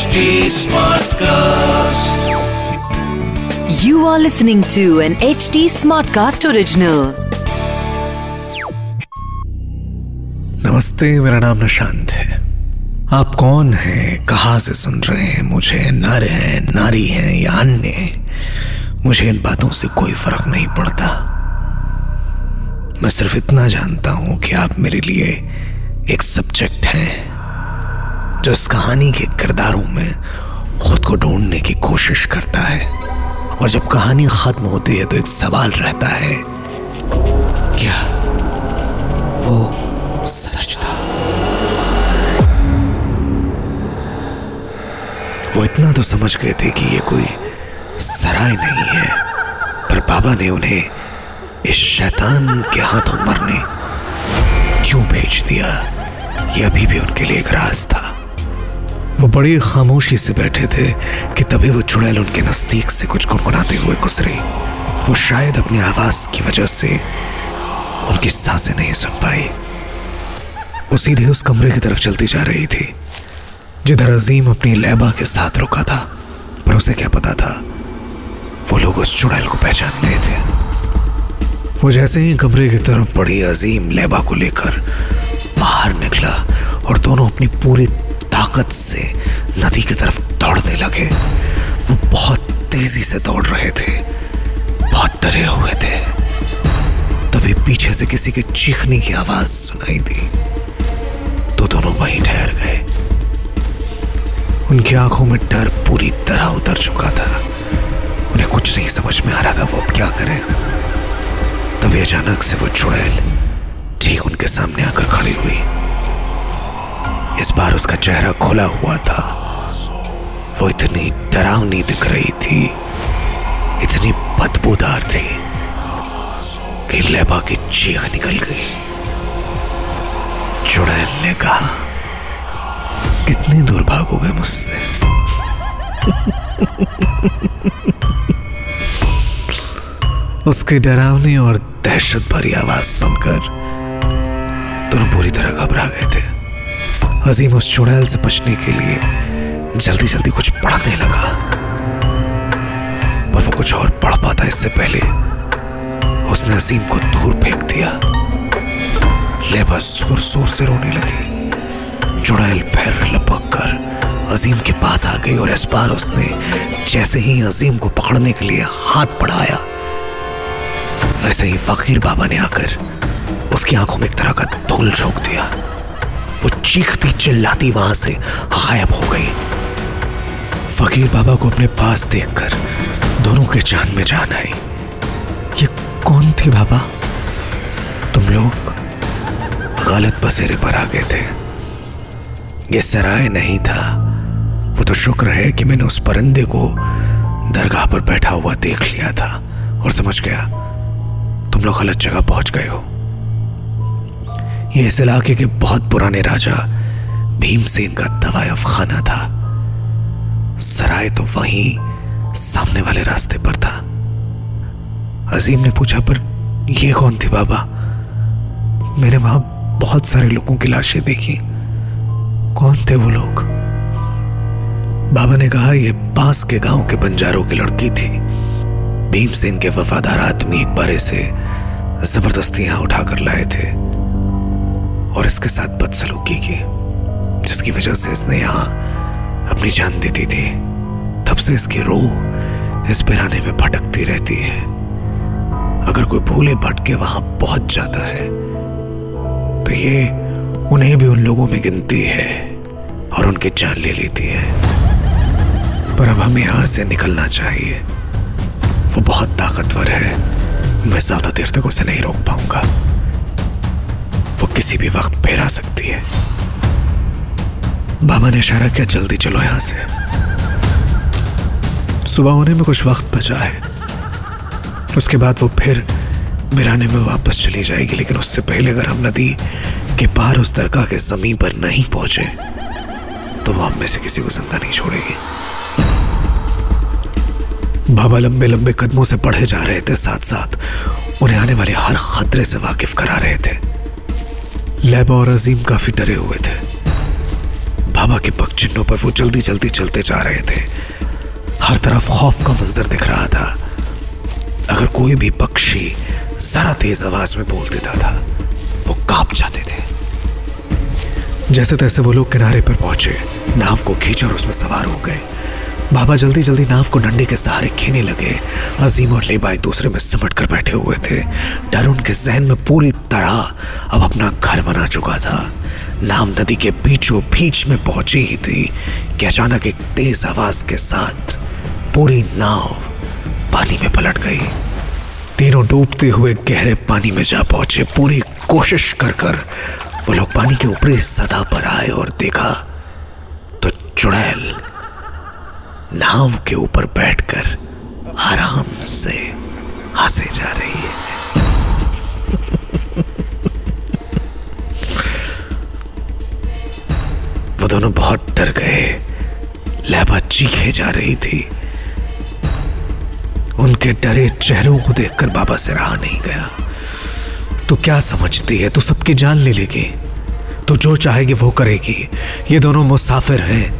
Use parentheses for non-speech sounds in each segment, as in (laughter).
HD Smartcast. You are listening to an HD Smartcast original. नमस्ते मेरा नाम निशांत है। आप कौन हैं? कहाँ से सुन रहे हैं? मुझे नर हैं नारी हैं या अन्य? मुझे इन बातों से कोई फ़र्क नहीं पड़ता। मैं सिर्फ़ इतना जानता हूँ कि आप मेरे लिए एक सब्जेक्ट हैं। जो इस कहानी के किरदारों में खुद को ढूँढने की कोशिश करता है और जब कहानी खत्म होती है तो एक सवाल रहता है, क्या वो सच था? वो इतना तो समझ गए थे कि ये कोई सराय नहीं है, पर बाबा ने उन्हें इस शैतान के हाथों मरने क्यों भेज दिया यह अभी भी उनके लिए एक राज था। वो बड़ी खामोशी से बैठे थे कि तभी वो चुड़ैल उनके नज़दीक से कुछ गुनगुनाते हुए गुजरी। वो शायद अपनी आवाज़ की वजह से उनकी साँसें नहीं सुन पाई। वो सीधे उस कमरे की तरफ़ चलती जा रही थी, जिधर अजीम अपनी लैबा के साथ रुका था, पर उसे क्या पता था, वो लोग उस चुड़ैल को पहचान गए थे। वो जैसे ही कमरे की तरफ़ बड़ी अजीम लैबा को लेकर बाहर निकला और दोनों अपनी पूरी ताकत से नदी की तरफ़ दौड़ने लगे। वो बहुत तेज़ी से दौड़ रहे थे। बहुत डरे हुए थे। तभी पीछे से किसी के चीखने की आवाज़ सुनाई दी। तो दोनों वहीं ठहर गए। उनकी आँखों में डर पूरी तरह उतर चुका था। उन्हें कुछ नहीं समझ में आ रहा था वो अब क्या करें। तभी अचानक से वो चुड़ैल ठीक उनके सामने आकर खड़ी हुई। इस बार उसका चेहरा खुला हुआ था। वो इतनी डरावनी दिख रही थी। इतनी बदबूदार थी कि लेबा की चीख निकल गई। चुड़ैल ने कहा, कितने दूर भागोगे मुझसे। उसकी डरावनी और दहशत भरी आवाज़ सुनकर दोनों पूरी तरह घबरा गए थे। अजीम उस चुड़ैल से बचने के लिए जल्दी जल्दी कुछ पढ़ने लगा। पर वो कुछ और पढ़ पाता इससे पहले उसने अजीम को दूर फेंक दिया। लेबा ज़ोर ज़ोर से रोने लगी। चुड़ैल फिर लपक कर अजीम के पास आ गई और इस बार उसने जैसे ही अजीम को पकड़ने के लिए हाथ बढ़ाया, वैसे ही फकीर बाबा ने आकर उसकी आँखों में एक तरह का धूल झोंक दिया। वो चीखती चिल्लाती वहाँ से गायब हो गई। फकीर बाबा को अपने पास देखकर दोनों के जान में जान आई। ये कौन थी बाबा? तुम लोग गलत बसेरे पर आ गए थे। ये सराय नहीं था। वो तो शुक्र है कि मैंने उस परिंदे को दरगाह पर बैठा हुआ देख लिया था और समझ गया। तुम लोग गलत जगह पहुँच गए हो। ये इस इलाके के बहुत पुराने राजा भीमसेन का दवायफ खाना था। सराय तो वहीं सामने वाले रास्ते पर था। अजीम ने पूछा, पर यह कौन थी बाबा? मैंने वहाँ बहुत सारे लोगों की लाशें देखी। कौन थे वो लोग? बाबा ने कहा यह पास के गाँव के बंजारों की लड़की थी। भीमसेन के वफादार आदमी एक बारे से ज़बरदस्ती यहाँ उठाकर लाए थे। और इसके साथ बदसलूकी की, जिसकी वजह से इसने यहाँ अपनी जान दे दी थी। तब से इसकी रूह इस पिराने में भटकती रहती है। अगर कोई भूले भटके वहाँ पहुँच जाता है तो ये उन्हें भी उन लोगों में गिनती है और उनकी जान ले लेती है। पर अब हमें यहाँ से निकलना चाहिए। वो बहुत ताकतवर है। मैं ज़्यादा देर तक उसे नहीं रोक पाऊँगा। किसी भी वक्त फिर आ सकती है। बाबा ने इशारा किया, जल्दी चलो यहाँ से। सुबह होने में कुछ वक्त बचा है। उसके बाद वो फिर बिराने में वापस चली जाएगी, लेकिन उससे पहले अगर हम नदी के पार उस दरगाह के ज़मीन पर नहीं पहुँचे तो वो हम में से किसी को ज़िंदा नहीं छोड़ेगी। बाबा लंबे लंबे कदमों से बढ़े जा रहे थे साथ साथ उन्हें आने वाले हर खतरे से वाकिफ करा रहे थे। लैबा और अजीम काफ़ी डरे हुए थे। बाबा के पग चिन्हों पर वो जल्दी जल्दी चलते जा रहे थे। हर तरफ़ खौफ का मंजर दिख रहा था। अगर कोई भी पक्षी जरा तेज आवाज़ में बोल देता था, वो काँप जाते थे। जैसे तैसे वो लोग किनारे पर पहुँचे, नाव को खींचा और उसमें सवार हो गए। बाबा जल्दी जल्दी नाव को डंडे के सहारे खेने लगे। अजीम और लेबा एक दूसरे में सिमट कर बैठे हुए थे। डर उनके जहन में पूरी तरह अब अपना घर बना चुका था। नाव नदी के बीचों बीच में पहुँची ही थी कि अचानक एक तेज आवाज़ के साथ पूरी नाव पानी में पलट गई। तीनों डूबते हुए गहरे पानी में जा पहुँचे। पूरी कोशिश कर कर वो लोग पानी के ऊपरी सतह पर आए और देखा तो चुड़ैल नाव के ऊपर बैठकर आराम से हंसे जा रही है। वो दोनों बहुत डर गए। लैबा चीखे जा रही थी। उनके डरे चेहरों को देखकर बाबा से रहा नहीं गया। तो क्या समझती है? तू सबकी जान ले लेगी। तो जो चाहेगी वो करेगी। ये दोनों मुसाफिर हैं।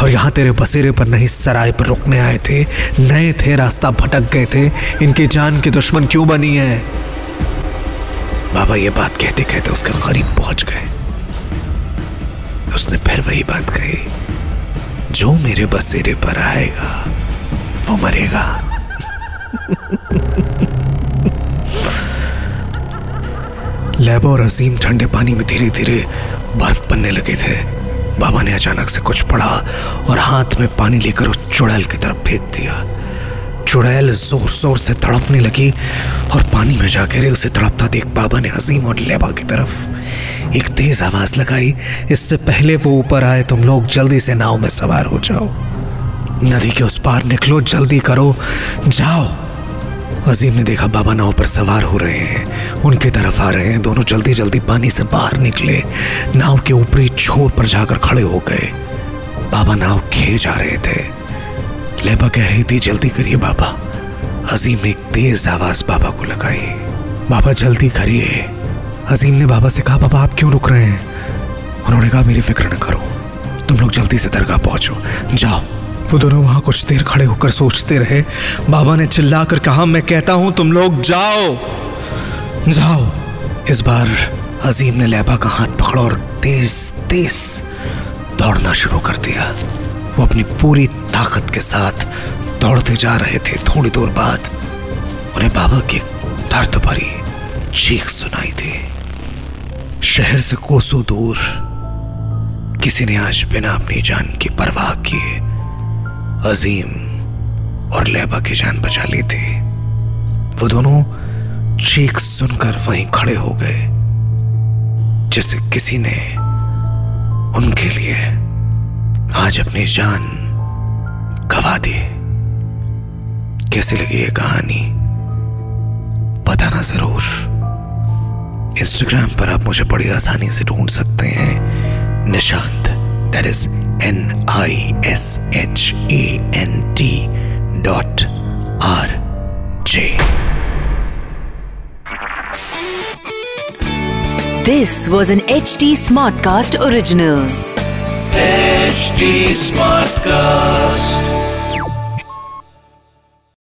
और यहाँ तेरे बसेरे पर नहीं, सराय पर रुकने आए थे। नए थे, रास्ता भटक गए थे। इनकी जान के दुश्मन क्यों बनी है? बाबा ये बात कहते कहते उसके करीब पहुँच गए। उसने फिर वही बात कही, जो मेरे बसेरे पर आएगा, वो मरेगा। (laughs) लैबा और अजीम ठंडे पानी में धीरे धीरे बर्फ़ बनने लगे थे। बाबा ने अचानक से कुछ पढ़ा और हाथ में पानी लेकर उस चुड़ैल की तरफ़ फेंक दिया। चुड़ैल ज़ोर ज़ोर से तड़पने लगी और पानी में जा गिरे उसे तड़पता देख बाबा ने अजीम और लेबा की तरफ़ एक तेज आवाज़ लगाई, इससे पहले वो ऊपर आए, तुम लोग जल्दी से नाव में सवार हो जाओ। नदी के उस पार निकलो, जल्दी करो, जाओ। अजीम ने देखा बाबा नाव पर सवार हो रहे हैं। उनके तरफ़ आ रहे हैं। दोनों जल्दी जल्दी पानी से बाहर निकले। नाव के ऊपरी छोर पर जाकर खड़े हो गए। बाबा नाव खे जा रहे थे। लेबा कह रही थी, जल्दी करिए बाबा। अजीम ने एक तेज आवाज़ बाबा को लगाई। बाबा, जल्दी करिए। अजीम ने बाबा से कहा, बाबा, आप क्यों रुक रहे हैं? उन्होंने कहा, मेरी फ़िक्र न करो। तुम लोग जल्दी से दरगाह पहुंचो। जाओ। वो दोनों वहाँ कुछ देर खड़े होकर सोचते रहे। बाबा ने चिल्लाकर कहा, मैं कहता हूँ, तुम लोग जाओ। जाओ। इस बार अजीम ने लैबा का हाथ पकड़ा और तेज तेज दौड़ना शुरू कर दिया। वो अपनी पूरी ताकत के साथ दौड़ते जा रहे थे। थोड़ी दूर बाद उन्हें बाबा की दर्द भरी चीख सुनाई थी शहर से कोसों दूर किसी ने आज बिना अपनी जान की परवाह किए अजीम और लेबा की जान बचा ली थी। वो दोनों चीख सुनकर वहीं खड़े हो गए, जैसे किसी ने उनके लिए आज अपनी जान गवा दी। कैसी लगी ये कहानी? बताना ज़रूर। इंस्टाग्राम पर आप मुझे बड़ी आसानी से ढूंढ सकते हैं। Nishant that is N I S H A N T dot R J. This was an HD Smartcast original. HD Smartcast.